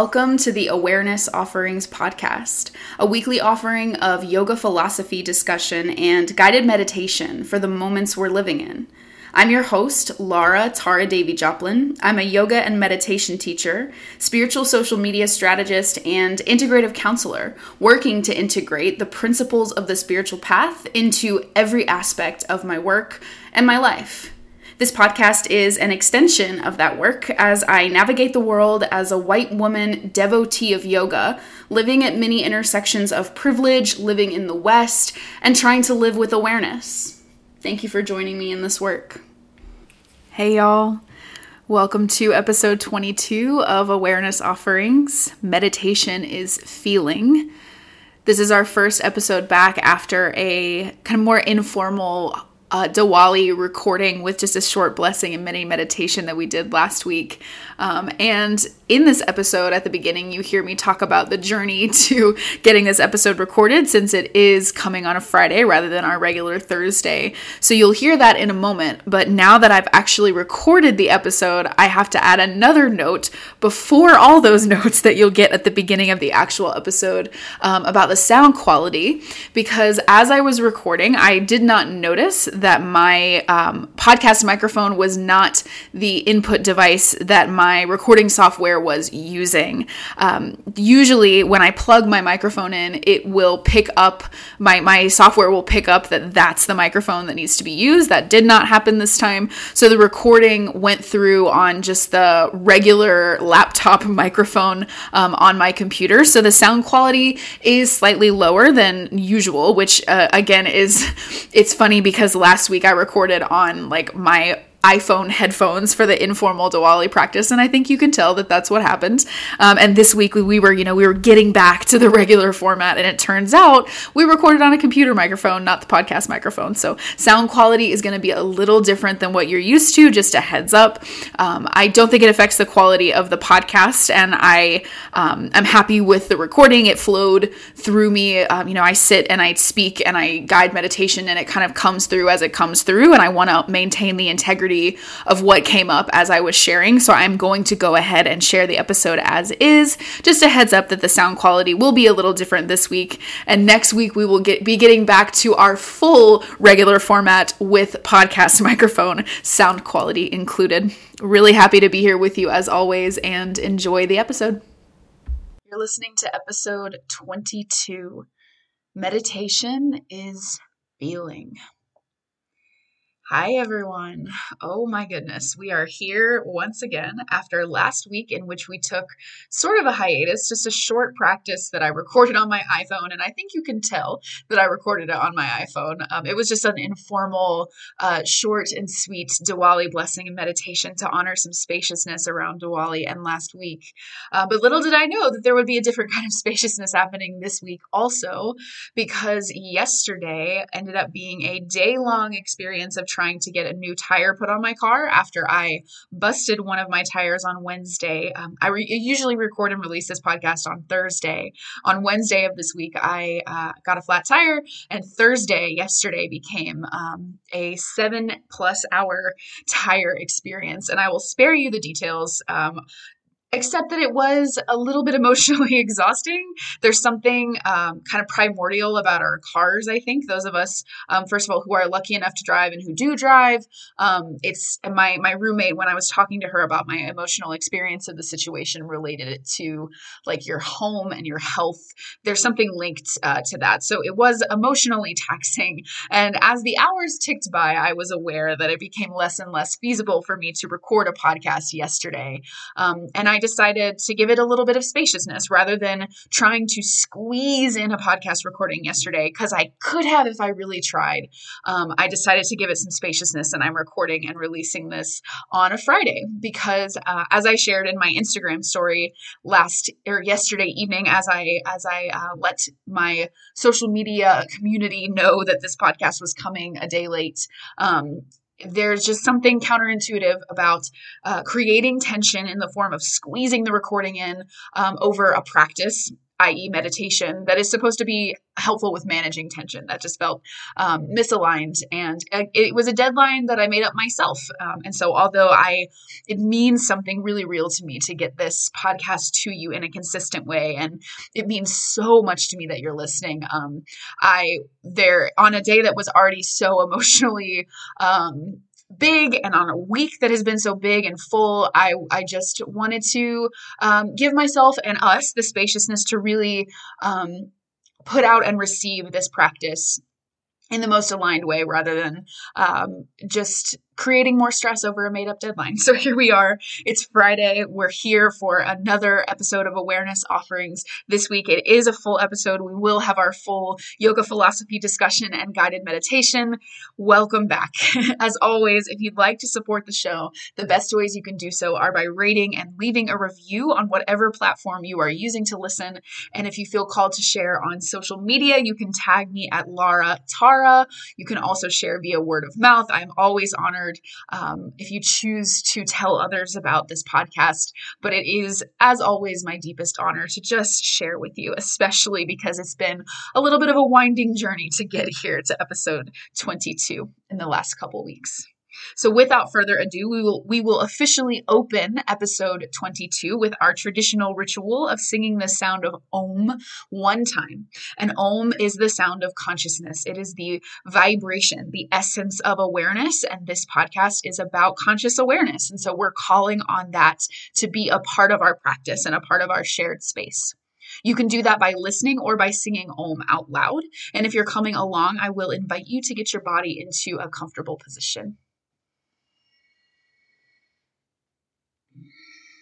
Welcome to the Awareness Offerings Podcast, a weekly offering of yoga philosophy discussion and guided meditation for the moments we're living in. I'm your host, Lara Tara Devi Joplin. I'm a yoga and meditation teacher, spiritual social media strategist, and integrative counselor, working to integrate the principles of the spiritual path into every aspect of my work and my life. This podcast is an extension of that work as I navigate the world as a white woman devotee of yoga, living at many intersections of privilege, living in the West, and trying to live with awareness. Thank you for joining me in this work. Hey, y'all. Welcome to episode 22 of Awareness Offerings. Meditation is feeling. This is our first episode back after a kind of more informal uh, Diwali recording with just a short blessing and mini meditation that we did last week. Um, and in this episode, at the beginning, you hear me talk about the journey to getting this episode recorded since it is coming on a Friday rather than our regular Thursday. So you'll hear that in a moment. But now that I've actually recorded the episode, I have to add another note before all those notes that you'll get at the beginning of the actual episode um, about the sound quality. Because as I was recording, I did not notice that my um, podcast microphone was not the input device that my recording software was using. Um, usually, when I plug my microphone in, it will pick up my my software will pick up that that's the microphone that needs to be used. That did not happen this time, so the recording went through on just the regular laptop microphone um, on my computer. So the sound quality is slightly lower than usual, which uh, again is it's funny because last week I recorded on like my iPhone headphones for the informal Diwali practice, and I think you can tell that that's what happened. Um, and this week we were, you know, we were getting back to the regular format, and it turns out we recorded on a computer microphone, not the podcast microphone. So sound quality is going to be a little different than what you're used to. Just a heads up. Um, I don't think it affects the quality of the podcast, and I um, I'm happy with the recording. It flowed through me. Um, you know, I sit and I speak and I guide meditation, and it kind of comes through as it comes through, and I want to maintain the integrity integrity of what came up as I was sharing. So I'm going to go ahead and share the episode as is. Just a heads up that the sound quality will be a little different this week. And next week we will get be getting back to our full regular format with podcast microphone sound quality included. Really happy to be here with you as always and enjoy the episode. You're listening to episode 22. Meditation is feeling. Hi, everyone. Oh my goodness. We are here once again after last week, in which we took sort of a hiatus, just a short practice that I recorded on my iPhone. And I think you can tell that I recorded it on my iPhone. Um, it was just an informal, uh, short and sweet Diwali blessing and meditation to honor some spaciousness around Diwali and last week. Uh, but little did I know that there would be a different kind of spaciousness happening this week also, because yesterday ended up being a day long experience of trying to get a new tire put on my car after I busted one of my tires on Wednesday. Um, I re- usually record and release this podcast on Thursday. On Wednesday of this week, I uh, got a flat tire, and Thursday, yesterday, became um, a seven plus hour tire experience. And I will spare you the details. Um, except that it was a little bit emotionally exhausting. There's something um, kind of primordial about our cars, I think. Those of us, um, first of all, who are lucky enough to drive and who do drive. Um, it's my my roommate when I was talking to her about my emotional experience of the situation, related it to like your home and your health. There's something linked uh, to that, so it was emotionally taxing. And as the hours ticked by, I was aware that it became less and less feasible for me to record a podcast yesterday, um, and I I decided to give it a little bit of spaciousness rather than trying to squeeze in a podcast recording yesterday because I could have if I really tried. Um, I decided to give it some spaciousness and I'm recording and releasing this on a Friday because uh, as I shared in my Instagram story last or yesterday evening as I as I uh, let my social media community know that this podcast was coming a day late um, there's just something counterintuitive about uh, creating tension in the form of squeezing the recording in um, over a practice i.e., meditation, that is supposed to be helpful with managing tension. That just felt um, misaligned, and it was a deadline that I made up myself. Um, and so, although I, it means something really real to me to get this podcast to you in a consistent way, and it means so much to me that you're listening. Um, I there on a day that was already so emotionally um, big and on a week that has been so big and full i i just wanted to um, give myself and us the spaciousness to really um, put out and receive this practice in the most aligned way rather than um, just creating more stress over a made up deadline. So here we are. It's Friday. We're here for another episode of Awareness Offerings. This week it is a full episode. We will have our full yoga philosophy discussion and guided meditation. Welcome back. As always, if you'd like to support the show, the best ways you can do so are by rating and leaving a review on whatever platform you are using to listen. And if you feel called to share on social media, you can tag me at Lara Tara. You can also share via word of mouth. I'm always honored um, if you choose to tell others about this podcast. But it is, as always, my deepest honor to just share with you, especially because it's been a little bit of a winding journey to get here to episode 22 in the last couple weeks. So without further ado, we will we will officially open episode 22 with our traditional ritual of singing the sound of om one time. And om is the sound of consciousness. It is the vibration, the essence of awareness and this podcast is about conscious awareness. And so we're calling on that to be a part of our practice and a part of our shared space. You can do that by listening or by singing Om out loud. And if you're coming along, I will invite you to get your body into a comfortable position.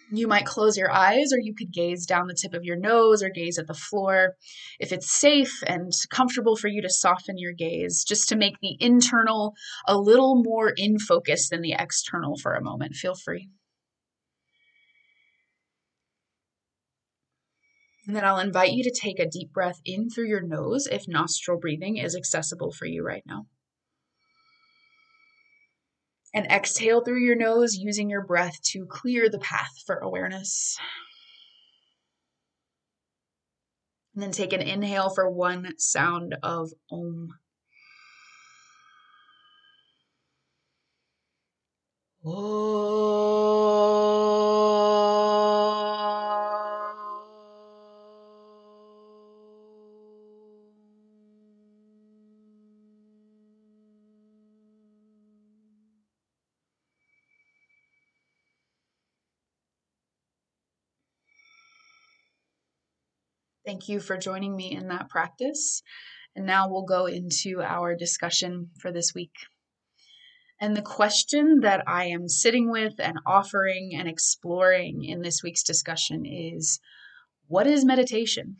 You might close your eyes, or you could gaze down the tip of your nose or gaze at the floor. If it's safe and comfortable for you to soften your gaze, just to make the internal a little more in focus than the external for a moment, feel free. And then I'll invite you to take a deep breath in through your nose if nostril breathing is accessible for you right now and exhale through your nose using your breath to clear the path for awareness. And then take an inhale for one sound of Om. Thank you for joining me in that practice. And now we'll go into our discussion for this week. And the question that I am sitting with and offering and exploring in this week's discussion is what is meditation?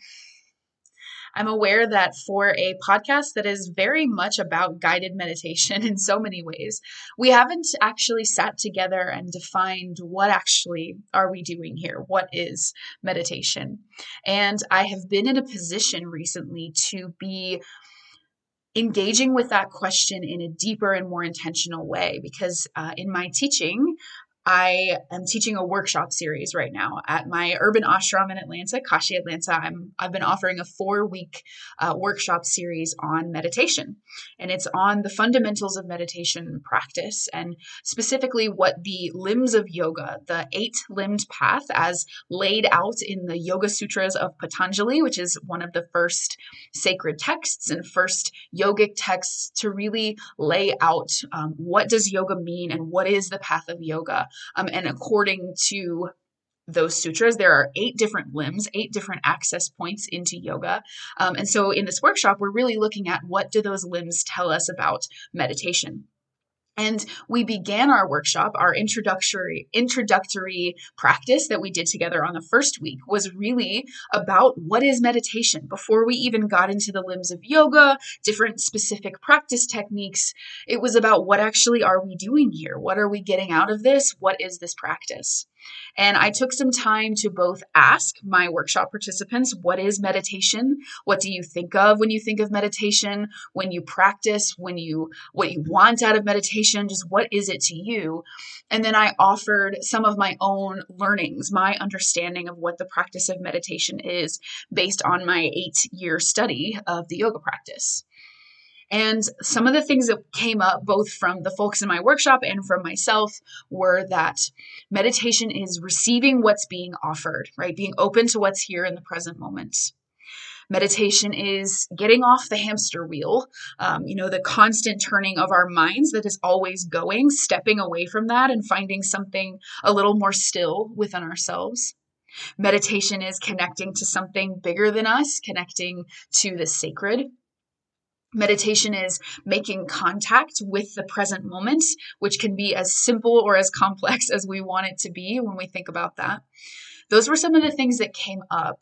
I'm aware that for a podcast that is very much about guided meditation in so many ways, we haven't actually sat together and defined what actually are we doing here? What is meditation? And I have been in a position recently to be engaging with that question in a deeper and more intentional way because uh, in my teaching I am teaching a workshop series right now at my urban ashram in Atlanta, Kashi Atlanta. I'm, I've been offering a four week uh, workshop series on meditation, and it's on the fundamentals of meditation practice and specifically what the limbs of yoga, the eight limbed path as laid out in the Yoga Sutras of Patanjali, which is one of the first sacred texts and first yogic texts to really lay out um, what does yoga mean and what is the path of yoga um, and according to those sutras. There are eight different limbs, eight different access points into yoga. Um, and so in this workshop, we're really looking at what do those limbs tell us about meditation. And we began our workshop, our introductory introductory practice that we did together on the first week was really about what is meditation. Before we even got into the limbs of yoga, different specific practice techniques, it was about what actually are we doing here? What are we getting out of this? What is this practice? And I took some time to both ask my workshop participants, what is meditation? What do you think of when you think of meditation? When you practice, when you what you want out of meditation? Just what is it to you? And then I offered some of my own learnings, my understanding of what the practice of meditation is based on my eight year study of the yoga practice. And some of the things that came up, both from the folks in my workshop and from myself, were that meditation is receiving what's being offered, right? Being open to what's here in the present moment. Meditation is getting off the hamster wheel, um, you know, the constant turning of our minds that is always going, stepping away from that and finding something a little more still within ourselves. Meditation is connecting to something bigger than us, connecting to the sacred. Meditation is making contact with the present moment, which can be as simple or as complex as we want it to be when we think about that. Those were some of the things that came up.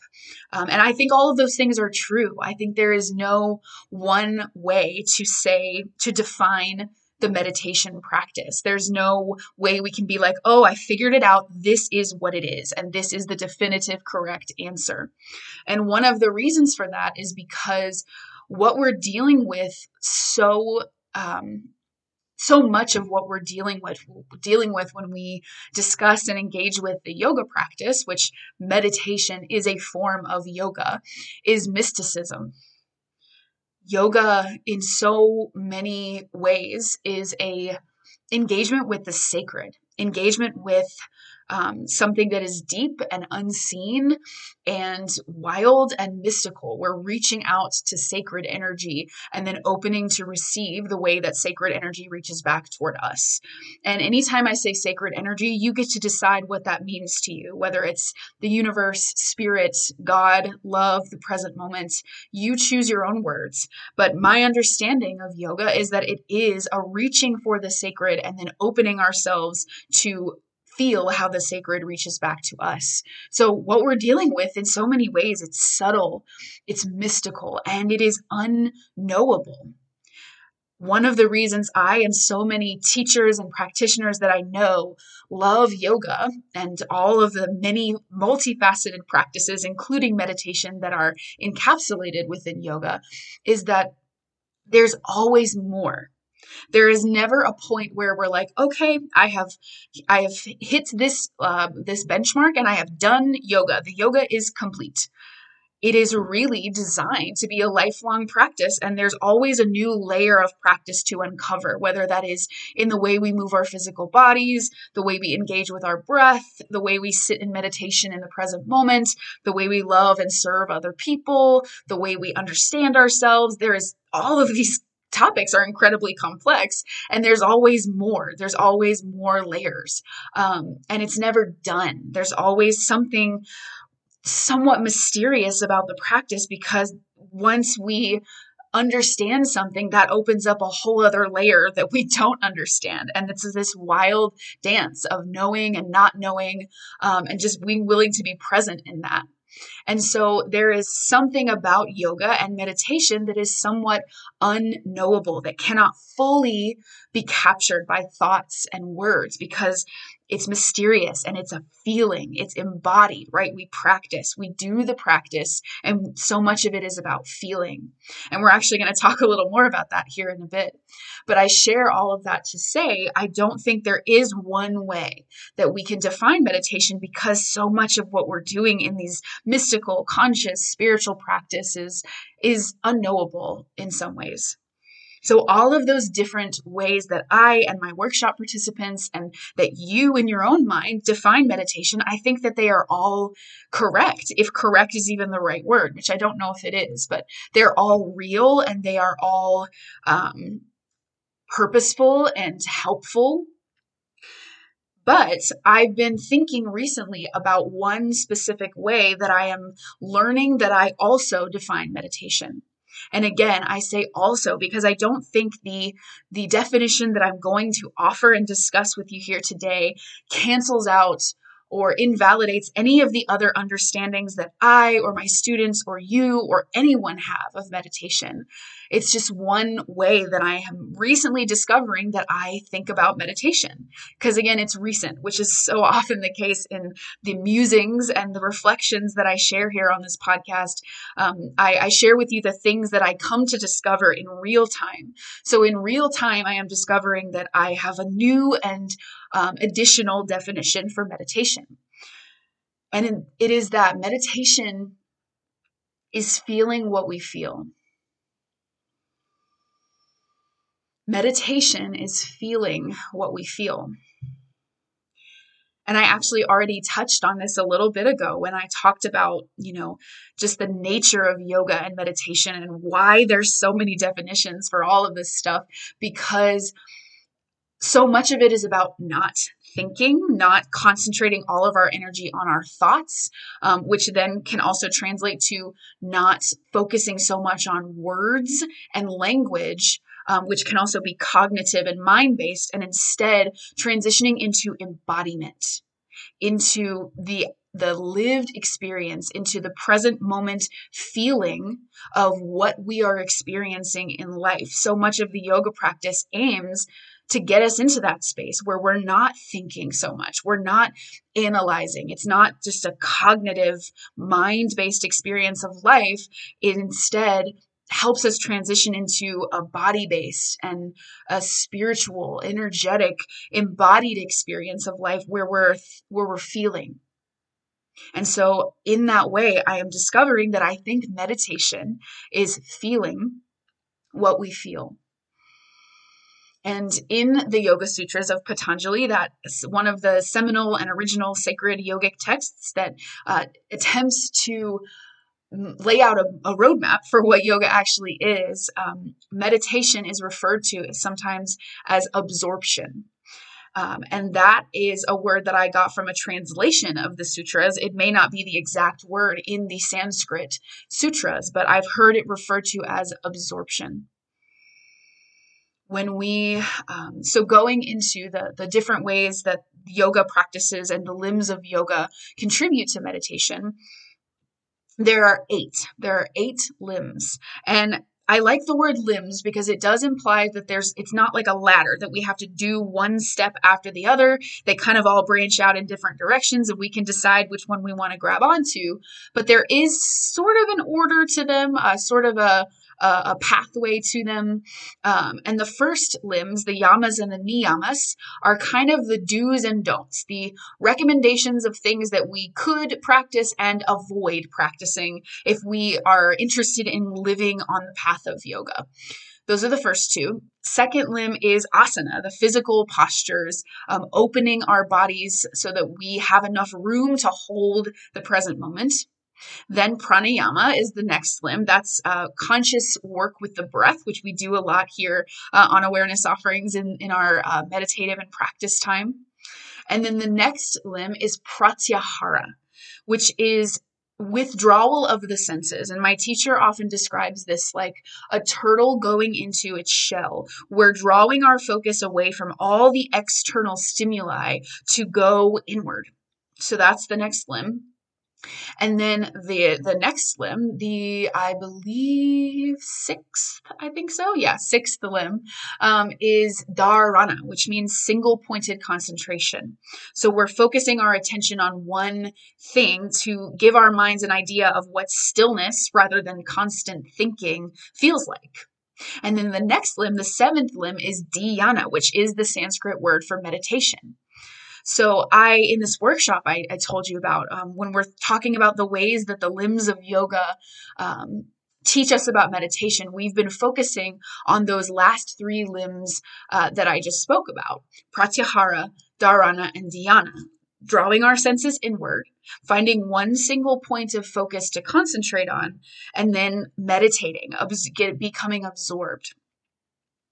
Um, and I think all of those things are true. I think there is no one way to say, to define the meditation practice. There's no way we can be like, oh, I figured it out. This is what it is. And this is the definitive correct answer. And one of the reasons for that is because what we're dealing with so um, so much of what we're dealing with dealing with when we discuss and engage with the yoga practice which meditation is a form of yoga is mysticism. Yoga in so many ways is a engagement with the sacred engagement with um, something that is deep and unseen and wild and mystical. We're reaching out to sacred energy and then opening to receive the way that sacred energy reaches back toward us. And anytime I say sacred energy, you get to decide what that means to you, whether it's the universe, spirit, God, love, the present moment. You choose your own words. But my understanding of yoga is that it is a reaching for the sacred and then opening ourselves to feel how the sacred reaches back to us. So, what we're dealing with in so many ways, it's subtle, it's mystical, and it is unknowable. One of the reasons I and so many teachers and practitioners that I know love yoga and all of the many multifaceted practices, including meditation, that are encapsulated within yoga is that there's always more there is never a point where we're like, okay, I have, I have hit this uh, this benchmark and I have done yoga. The yoga is complete it is really designed to be a lifelong practice. And there's always a new layer of practice to uncover, whether that is in the way we move our physical bodies, the way we engage with our breath, the way we sit in meditation in the present moment, the way we love and serve other people, the way we understand ourselves. There is all of these topics are incredibly complex and there's always more. There's always more layers. Um, and it's never done. There's always something somewhat mysterious about the practice because once we understand something that opens up a whole other layer that we don't understand. And it's this wild dance of knowing and not knowing um, and just being willing to be present in that and so there is something about yoga and meditation that is somewhat unknowable, that cannot fully be captured by thoughts and words because it's mysterious and it's a feeling. It's embodied right? We practice. We do the practice and so much of it is about feeling. And we're actually going to talk a little more about that here in a bit. But i share all of that to say i don't think there is one way that we can define meditation because so much of what we're doing in these mystical conscious spiritual practices is unknowable in some ways so, all of those different ways that I and my workshop participants and that you in your own mind define meditation, I think that they are all correct, if correct is even the right word, which I don't know if it is, but they're all real and they are all um, purposeful and helpful. But I've been thinking recently about one specific way that I am learning that I also define meditation. And again, I say also because I don't think the the definition that I'm going to offer and discuss with you here today cancels out or invalidates any of the other understandings that I or my students or you or anyone have of meditation. it's just one way that I am recently discovering that I think about meditation. Because again, it's recent, which is so often the case in the musings and the reflections that I share here on this podcast. Um, I, I share with you the things that I come to discover in real time. So in real time, I am discovering that I have a new and um, additional definition for meditation. And it is that meditation is feeling what we feel. Meditation is feeling what we feel. And I actually already touched on this a little bit ago when I talked about, you know, just the nature of yoga and meditation and why there's so many definitions for all of this stuff because so much of it is about not thinking, not concentrating all of our energy on our thoughts, um, which then can also translate to not focusing so much on words and language. Um, which can also be cognitive and mind based, and instead transitioning into embodiment, into the the lived experience into the present moment feeling of what we are experiencing in life. So much of the yoga practice aims to get us into that space where we're not thinking so much. We're not analyzing. It's not just a cognitive, mind based experience of life. It instead helps us transition into a body based and a spiritual, energetic, embodied experience of life where we're, where we're feeling. And so, in that way, I am discovering that I think meditation is feeling what we feel. And in the Yoga Sutras of Patanjali, that's one of the seminal and original sacred yogic texts that uh, attempts to lay out a, a, roadmap for what yoga actually is. Um, meditation is referred to sometimes as absorption. Um, and that is a word that I got from a translation of the sutras. It may not be the exact word in the Sanskrit sutras, but I've heard it referred to as absorption when we um, so going into the the different ways that yoga practices and the limbs of yoga contribute to meditation there are eight there are eight limbs and I like the word limbs because it does imply that there's it's not like a ladder that we have to do one step after the other. They kind of all branch out in different directions and we can decide which one we want to grab onto. But there is sort of an order to them, uh, sort of a a, a pathway to them. Um, and the first limbs, the yamas and the niyamas, are kind of the do's and don'ts, the recommendations of things that we could practice and avoid practicing if we are interested in living on the path of yoga. Those are the first two. Second limb is asana, the physical postures, um, opening our bodies so that we have enough room to hold the present moment. Then pranayama is the next limb. That's uh, conscious work with the breath, which we do a lot here uh, on awareness offerings in, in our uh, meditative and practice time. And then the next limb is pratyahara, which is withdrawal of the senses. And my teacher often describes this like a turtle going into its shell. We're drawing our focus away from all the external stimuli to go inward. So that's the next limb. And then the the next limb, the I believe sixth, I think so, yeah, sixth limb, um, is dharana, which means single pointed concentration. So we're focusing our attention on one thing to give our minds an idea of what stillness rather than constant thinking feels like. And then the next limb, the seventh limb, is dhyana, which is the Sanskrit word for meditation. So I, in this workshop I, I told you about, um, when we're talking about the ways that the limbs of yoga um, teach us about meditation, we've been focusing on those last three limbs uh, that I just spoke about pratyahara, dharana, and dhyana. Drawing our senses inward, finding one single point of focus to concentrate on, and then meditating, get, becoming absorbed.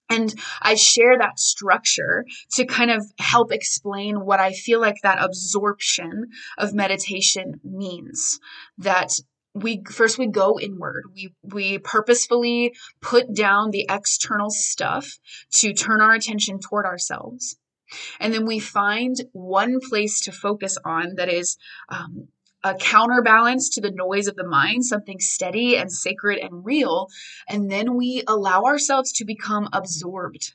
And I share that structure to kind of help explain what I feel like that absorption of meditation means. That we first we go inward we we purposefully put down the external stuff to turn our attention toward ourselves and then we find one place to focus on that is um, a counterbalance to the noise of the mind, something steady and sacred and real. And then we allow ourselves to become absorbed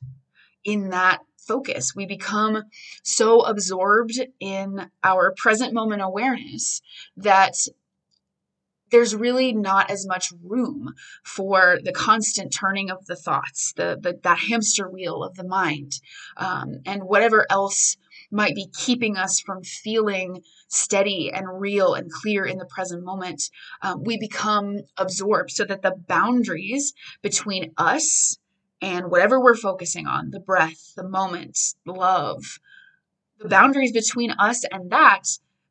in that focus. We become so absorbed in our present moment awareness that there's really not as much room for the constant turning of the thoughts, the, the that hamster wheel of the mind, um, and whatever else might be keeping us from feeling steady and real and clear in the present moment. Um, we become absorbed so that the boundaries between us and whatever we're focusing on the breath, the moment, love the boundaries between us and that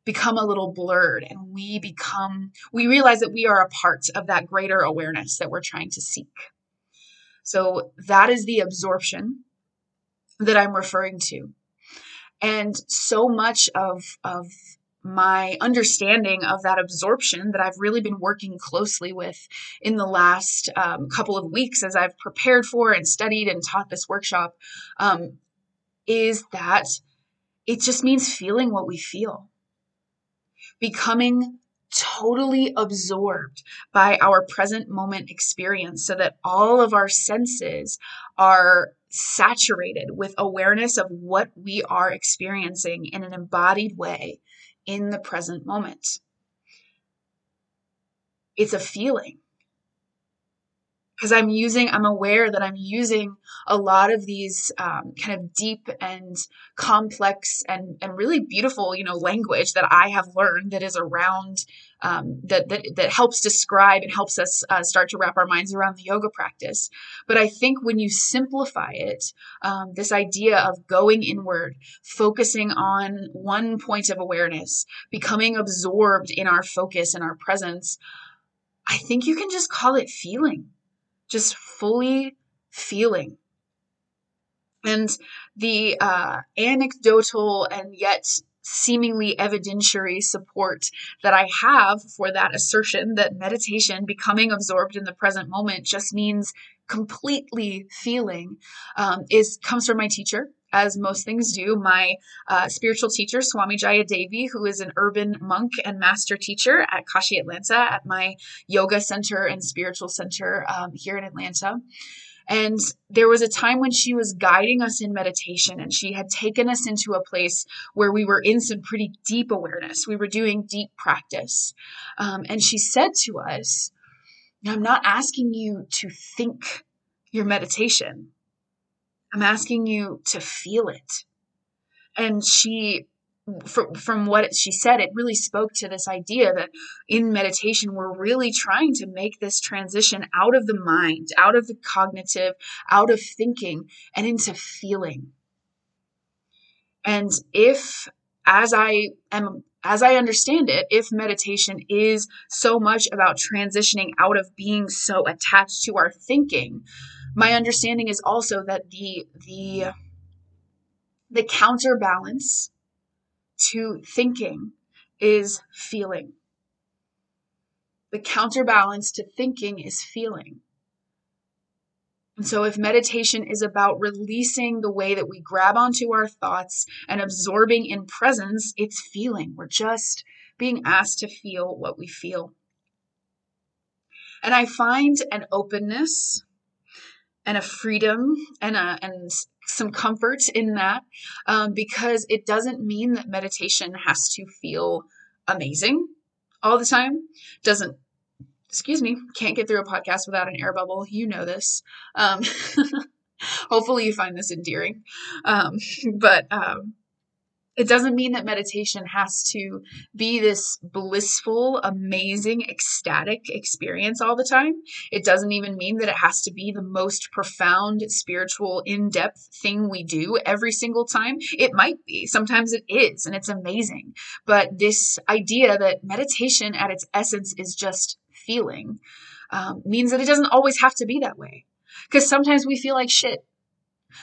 become a little blurred and we become we realize that we are a part of that greater awareness that we're trying to seek so that is the absorption that i'm referring to and so much of of my understanding of that absorption that I've really been working closely with in the last um, couple of weeks as I've prepared for and studied and taught this workshop um, is that it just means feeling what we feel. Becoming totally absorbed by our present moment experience so that all of our senses are saturated with awareness of what we are experiencing in an embodied way in the present moment. It's a feeling because I'm using, I'm aware that I'm using a lot of these um, kind of deep and complex and, and really beautiful, you know, language that I have learned that is around, um, that, that, that helps describe and helps us uh, start to wrap our minds around the yoga practice. But I think when you simplify it, um, this idea of going inward, focusing on one point of awareness, becoming absorbed in our focus and our presence, I think you can just call it feeling just fully feeling. And the uh, anecdotal and yet seemingly evidentiary support that I have for that assertion that meditation, becoming absorbed in the present moment, just means completely feeling, um, is comes from my teacher, as most things do, my uh, spiritual teacher, Swami Jaya Devi, who is an urban monk and master teacher at Kashi Atlanta at my yoga center and spiritual center um, here in Atlanta. And there was a time when she was guiding us in meditation, and she had taken us into a place where we were in some pretty deep awareness. We were doing deep practice. Um, and she said to us, I'm not asking you to think your meditation. I'm asking you to feel it. And she, from, from what she said, it really spoke to this idea that in meditation, we're really trying to make this transition out of the mind, out of the cognitive, out of thinking, and into feeling. And if, as I am as I understand it, if meditation is so much about transitioning out of being so attached to our thinking, my understanding is also that the the the counterbalance to thinking is feeling. The counterbalance to thinking is feeling. And so, if meditation is about releasing the way that we grab onto our thoughts and absorbing in presence, it's feeling. We're just being asked to feel what we feel. And I find an openness and a freedom and a and some comfort in that um, because it doesn't mean that meditation has to feel amazing all the time. Doesn't excuse me can't get through a podcast without an air bubble. You know this. Um, hopefully you find this endearing. Um, but um, it doesn't mean that meditation has to be this blissful, amazing, ecstatic experience all the time. It doesn't even mean that it has to be the most profound, spiritual, in depth thing we do every single time. It might be. Sometimes it is, and it's amazing. But this idea that meditation at its essence is just feeling um, means that it doesn't always have to be that way. Because sometimes we feel like shit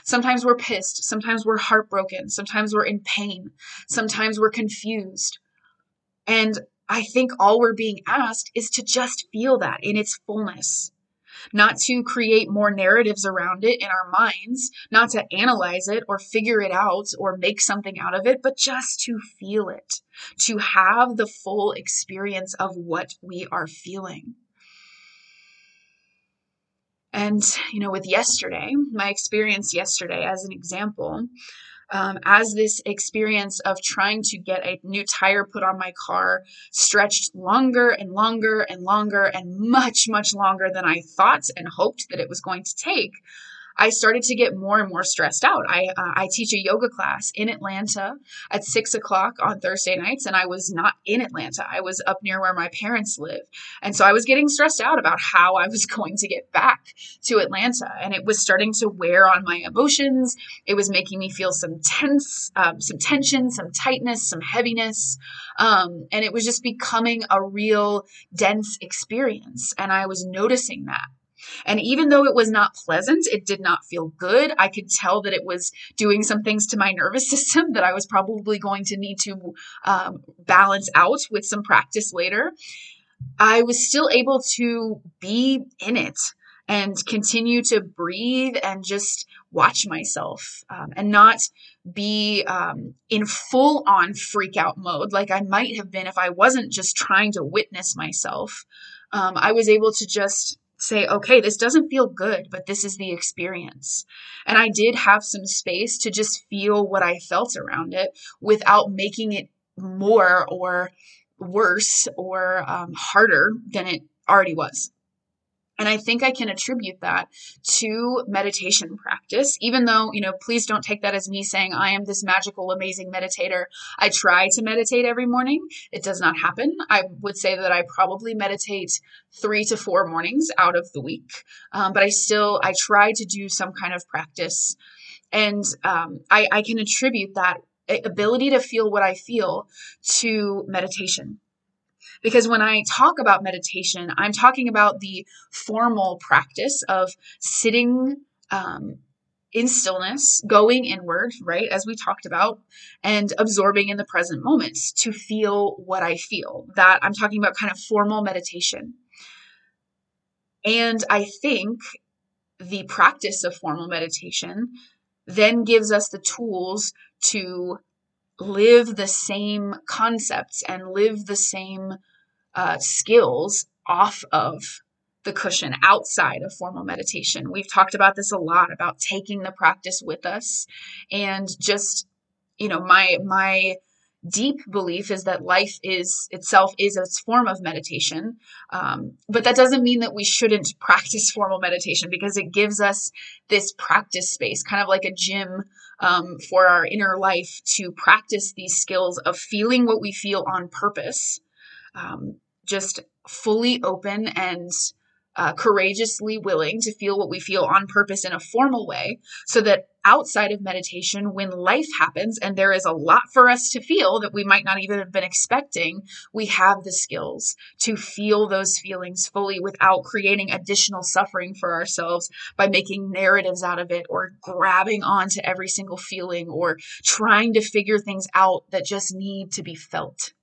Sometimes we're pissed. Sometimes we're heartbroken. Sometimes we're in pain. Sometimes we're confused. And I think all we're being asked is to just feel that in its fullness. not to create more narratives around it in our minds, not to analyze it or figure it out or make something out of it, but just to feel it, to have the full experience of what we are feeling. And, you know, with yesterday, my experience yesterday as an example, um, as this experience of trying to get a new tire put on my car stretched longer and longer and longer and much, much longer than I thought and hoped that it was going to take, I started to get more and more stressed out. I uh, I teach a yoga class in Atlanta at six o'clock on Thursday nights, and I was not in Atlanta. I was up near where my parents live, and so I was getting stressed out about how I was going to get back to Atlanta, and it was starting to wear on my emotions. It was making me feel some tense, um, some tension, some tightness, some heaviness, um, and it was just becoming a real dense experience, and I was noticing that. And even though it was not pleasant, it did not feel good. I could tell that it was doing some things to my nervous system that I was probably going to need to um, balance out with some practice later. I was still able to be in it and continue to breathe and just watch myself um, and not be um, in full on freak out mode like I might have been if I wasn't just trying to witness myself. Um, I was able to just say, okay, this doesn't feel good, but this is the experience. And I did have some space to just feel what I felt around it without making it more or worse or um, harder than it already was. And I think I can attribute that to meditation practice, even though, you know, please don't take that as me saying I am this magical, amazing meditator. I try to meditate every morning. It does not happen. I would say that I probably meditate three to four mornings out of the week. Um, but I still, I try to do some kind of practice. And um, I, I can attribute that ability to feel what I feel to meditation. Because when I talk about meditation, I'm talking about the formal practice of sitting um, in stillness, going inward, right, as we talked about, and absorbing in the present moment to feel what I feel. That I'm talking about kind of formal meditation. And I think the practice of formal meditation then gives us the tools to live the same concepts and live the same uh, skills off of the cushion outside of formal meditation. We've talked about this a lot about taking the practice with us and just you know my my deep belief is that life is itself is a form of meditation. Um, but that doesn't mean that we shouldn't practice formal meditation because it gives us this practice space kind of like a gym um, for our inner life to practice these skills of feeling what we feel on purpose um, just fully open and uh, courageously willing to feel what we feel on purpose in a formal way so that outside of meditation when life happens and there is a lot for us to feel that we might not even have been expecting we have the skills to feel those feelings fully without creating additional suffering for ourselves by making narratives out of it or grabbing onto every single feeling or trying to figure things out that just need to be felt.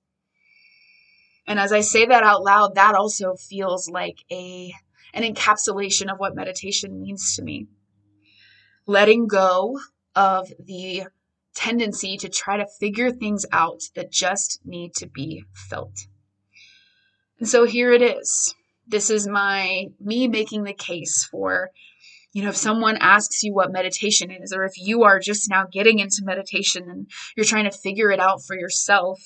And as I say that out loud, that also feels like a an encapsulation of what meditation means to me. Letting go of the tendency to try to figure things out that just need to be felt. And so here it is. This is my me making the case for you know, if someone asks you what meditation is, or if you are just now getting into meditation and you're trying to figure it out for yourself,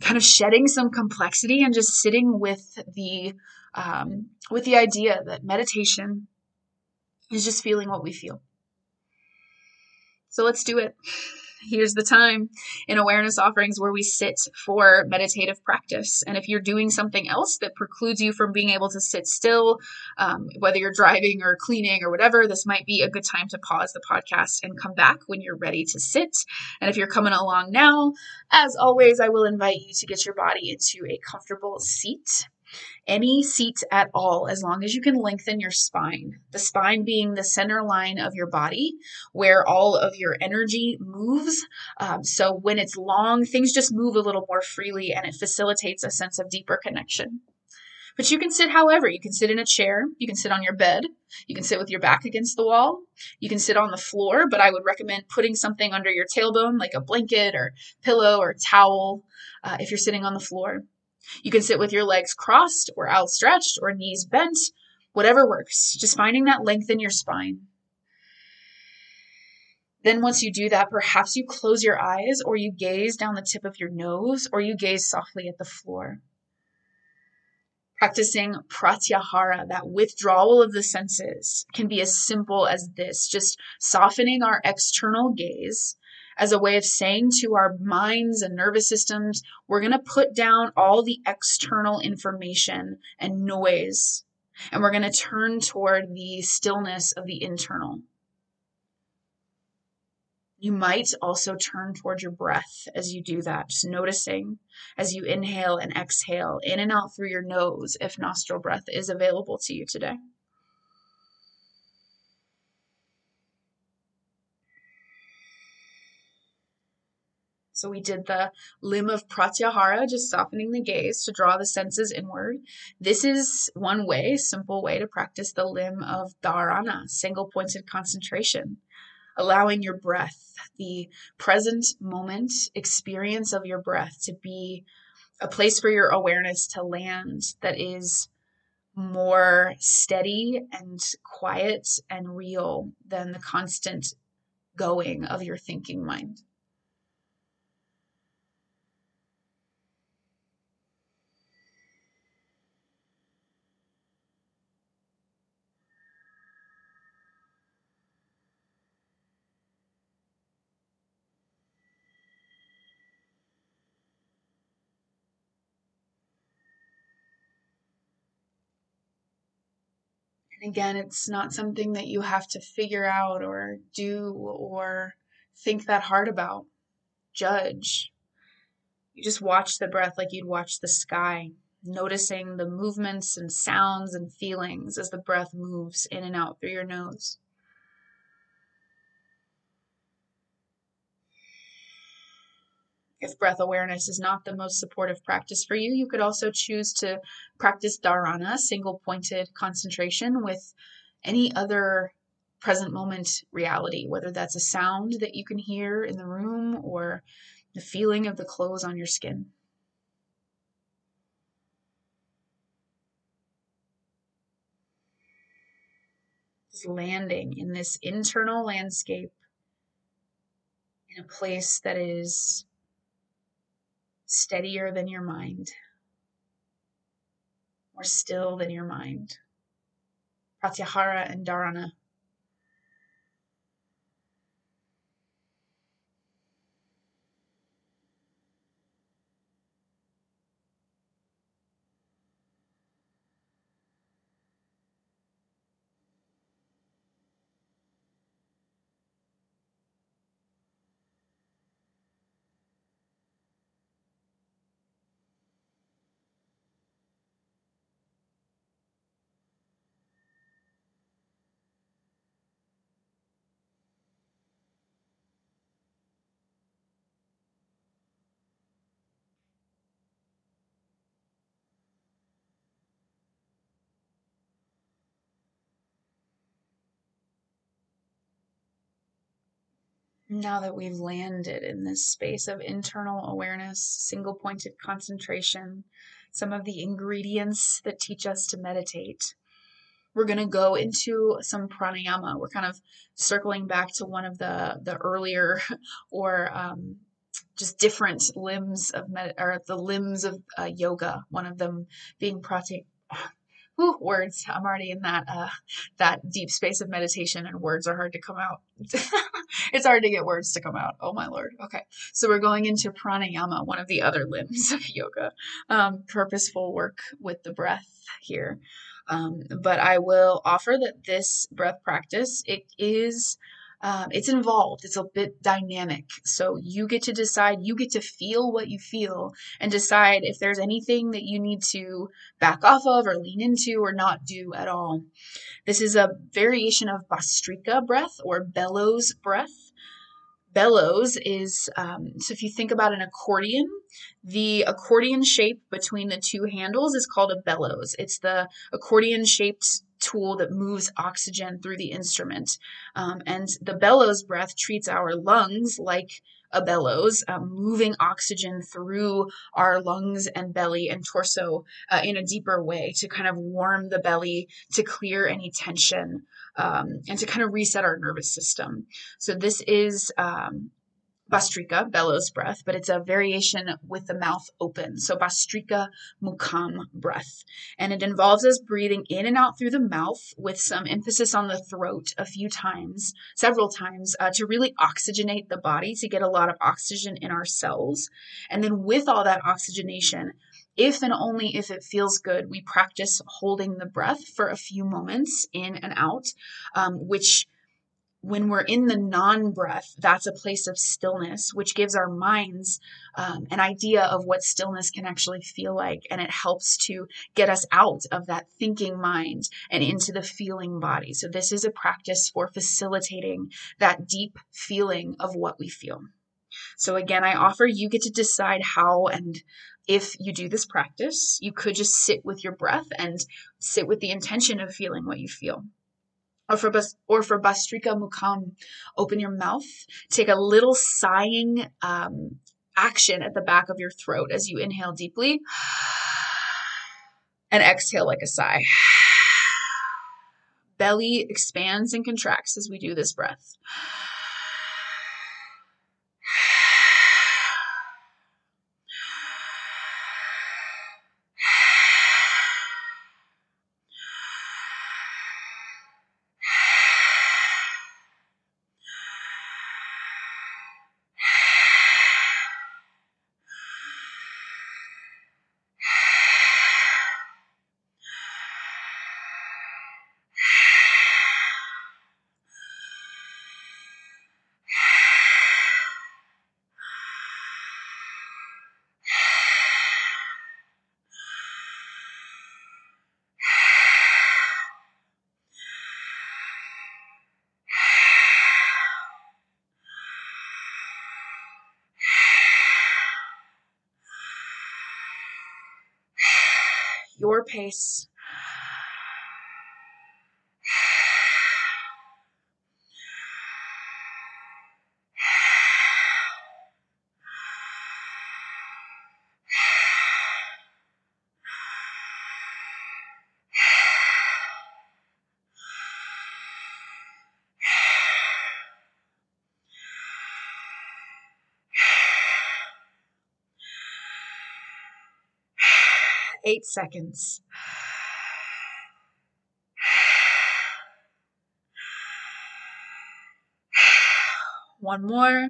kind of shedding some complexity and just sitting with the um, with the idea that meditation is just feeling what we feel. So let's do it here's the time in awareness offerings where we sit for meditative practice. And if you're doing something else that precludes you from being able to sit still, um, whether you're driving or cleaning or whatever, this might be a good time to pause the podcast and come back when you're ready to sit. And if you're coming along now, as always, I will invite you to get your body into a comfortable seat any seat at all, as long as you can lengthen your spine. The spine being the center line of your body where all of your energy moves. Um, so when it's long, things just move a little more freely and it facilitates a sense of deeper connection. But you can sit however. You can sit in a chair. You can sit on your bed. You can sit with your back against the wall. You can sit on the floor, but I would recommend putting something under your tailbone, like a blanket or pillow or towel, uh, if you're sitting on the floor. You can sit with your legs crossed or outstretched or knees bent, whatever works. Just finding that length in your spine. Then, once you do that, perhaps you close your eyes or you gaze down the tip of your nose or you gaze softly at the floor. Practicing pratyahara, that withdrawal of the senses, can be as simple as this just softening our external gaze as a way of saying to our minds and nervous systems, we're going to put down all the external information and noise, and we're going to turn toward the stillness of the internal. You might also turn toward your breath as you do that, just noticing as you inhale and exhale in and out through your nose if nostril breath is available to you today. So we did the limb of pratyahara, just softening the gaze to draw the senses inward. This is one way, simple way to practice the limb of dharana, single pointed concentration allowing your breath, the present moment experience of your breath, to be a place for your awareness to land that is more steady and quiet and real than the constant going of your thinking mind. And again, it's not something that you have to figure out or do or think that hard about, judge. You just watch the breath like you'd watch the sky, noticing the movements and sounds and feelings as the breath moves in and out through your nose. If breath awareness is not the most supportive practice for you, you could also choose to practice dharana, single pointed concentration, with any other present moment reality, whether that's a sound that you can hear in the room or the feeling of the clothes on your skin. Just landing in this internal landscape in a place that is steadier than your mind, more still than your mind. Pratyahara and Dharana now that we've landed in this space of internal awareness, single pointed concentration, some of the ingredients that teach us to meditate, we're going to go into some pranayama. We're kind of circling back to one of the, the earlier or um, just different limbs of med- or the limbs of uh, yoga. One of them being prati whew, words. I'm already in that uh, that deep space of meditation, and words are hard to come out. it's hard to get words to come out. Oh my lord. Okay, so we're going into pranayama, one of the other limbs of yoga. Um, purposeful work with the breath here. Um, but I will offer that this breath practice it is um, it's involved. It's a bit dynamic. So you get to decide you get to feel what you feel and decide if there's anything that you need to back off of or lean into or not do at all. This is a variation of Bhastrika breath or bellows breath. Bellows is um, so if you think about an accordion, the accordion shape between the two handles is called a bellows. It's the accordion shaped tool that moves oxygen through the instrument. Um, and the bellows breath treats our lungs like a bellows, um, moving oxygen through our lungs and belly and torso uh, in a deeper way to kind of warm the belly, to clear any tension, um, and to kind of reset our nervous system. So, this is um, Bhastrika, bellows breath, but it's a variation with the mouth open. So Bhastrika Mukam breath. And it involves us breathing in and out through the mouth with some emphasis on the throat a few times, several times, uh, to really oxygenate the body, to get a lot of oxygen in our cells. And then with all that oxygenation, if and only if it feels good, we practice holding the breath for a few moments in and out, um, which when we're in the non breath, that's a place of stillness, which gives our minds um, an idea of what stillness can actually feel like. And it helps to get us out of that thinking mind and into the feeling body. So, this is a practice for facilitating that deep feeling of what we feel. So, again, I offer you get to decide how and if you do this practice, you could just sit with your breath and sit with the intention of feeling what you feel or for or for Bhastrika Mukam, open your mouth, take a little sighing um, action at the back of your throat as you inhale deeply, and exhale like a sigh. Belly expands and contracts as we do this breath. Your pace. Eight seconds. One more.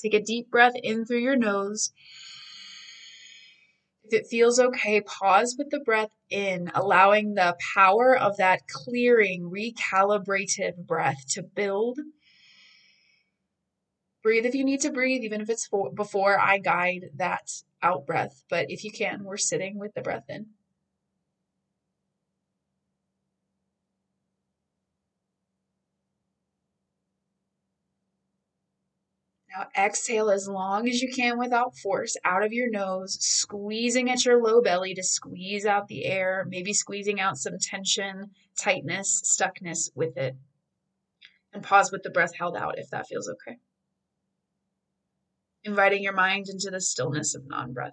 Take a deep breath in through your nose. If it feels okay, pause with the breath in, allowing the power of that clearing, recalibrated breath to build breathe if you need to breathe, even if it's for, before I guide that out breath. But if you can, we're sitting with the breath in. Now exhale as long as you can without force out of your nose, squeezing at your low belly to squeeze out the air, maybe squeezing out some tension, tightness, stuckness with it. And pause with the breath held out if that feels okay inviting your mind into the stillness of non breath.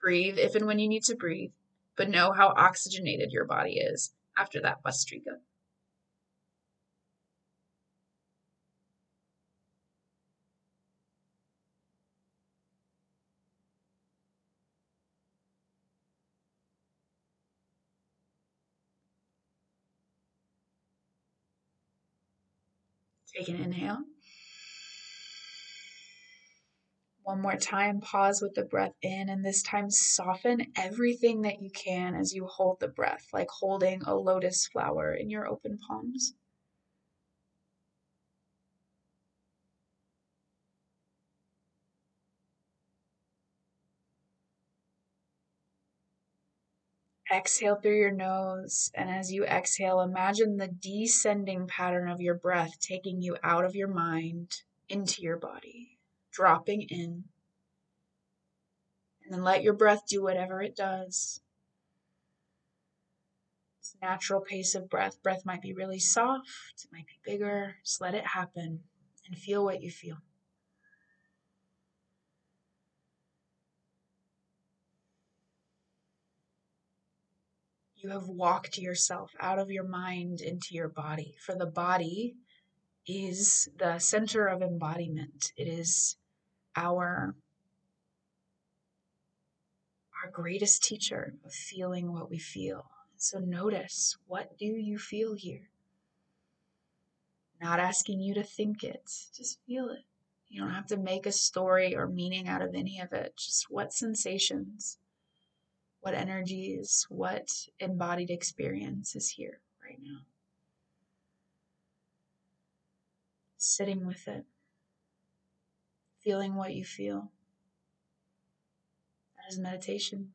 Breathe if and when you need to breathe, but know how oxygenated your body is after that Bhastrika. Take an inhale. One more time, pause with the breath in, and this time soften everything that you can as you hold the breath, like holding a lotus flower in your open palms. Exhale through your nose, and as you exhale, imagine the descending pattern of your breath taking you out of your mind into your body, dropping in. And then let your breath do whatever it does. It's natural pace of breath. Breath might be really soft, it might be bigger. Just let it happen and feel what you feel. You have walked yourself out of your mind into your body. For the body is the center of embodiment. It is our our greatest teacher of feeling what we feel. So notice what do you feel here? Not asking you to think it, just feel it. You don't have to make a story or meaning out of any of it. Just what sensations what energies, what embodied experience is here right now. Sitting with it, feeling what you feel. That is meditation.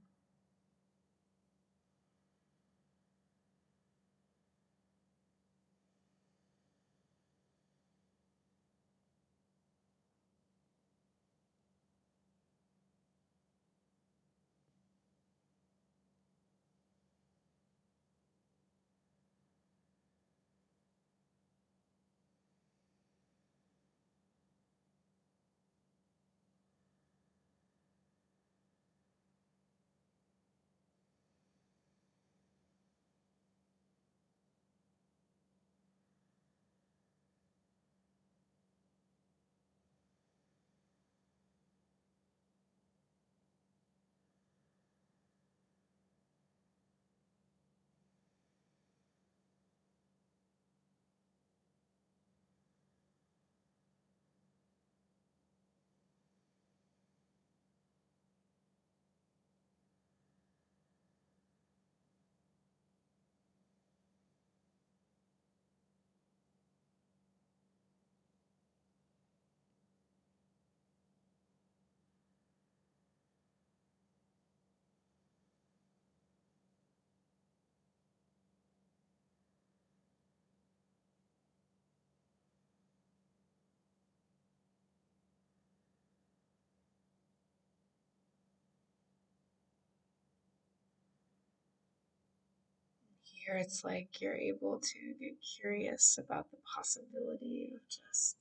Here it's like you're able to get curious about the possibility of just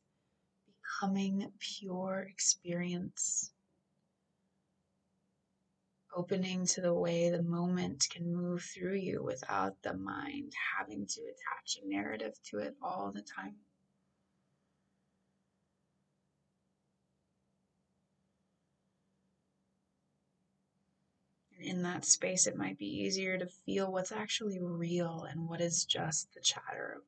becoming pure experience. Opening to the way the moment can move through you without the mind having to attach a narrative to it all the time. In that space, it might be easier to feel what's actually real and what is just the chatter of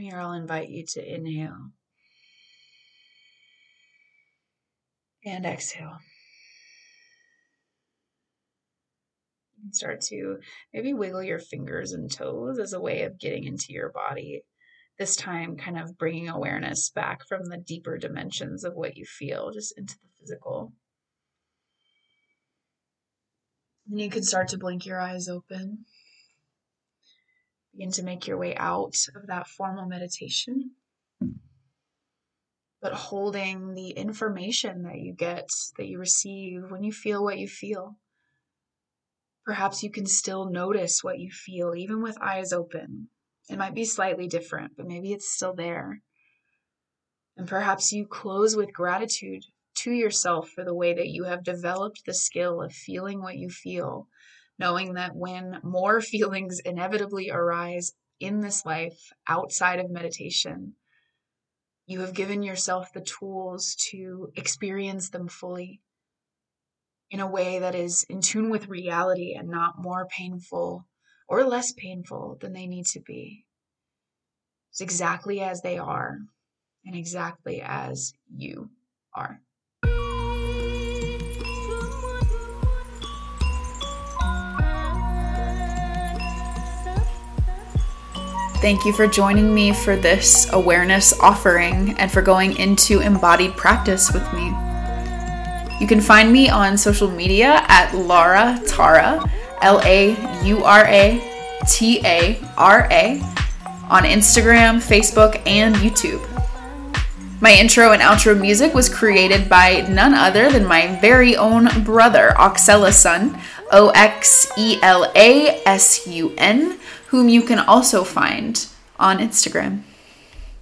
here, I'll invite you to inhale and exhale. Start to maybe wiggle your fingers and toes as a way of getting into your body. This time, kind of bringing awareness back from the deeper dimensions of what you feel just into the physical. And you can start to blink your eyes open. Begin to make your way out of that formal meditation. But holding the information that you get, that you receive when you feel what you feel. Perhaps you can still notice what you feel, even with eyes open. It might be slightly different, but maybe it's still there. And perhaps you close with gratitude to yourself for the way that you have developed the skill of feeling what you feel knowing that when more feelings inevitably arise in this life outside of meditation, you have given yourself the tools to experience them fully in a way that is in tune with reality and not more painful or less painful than they need to be. It's exactly as they are and exactly as you are. Thank you for joining me for this awareness offering and for going into embodied practice with me. You can find me on social media at Laura Tara, L A U R A T A R A, on Instagram, Facebook, and YouTube. My intro and outro music was created by none other than my very own brother, Oxela Sun, O X E L A S U N whom you can also find on Instagram.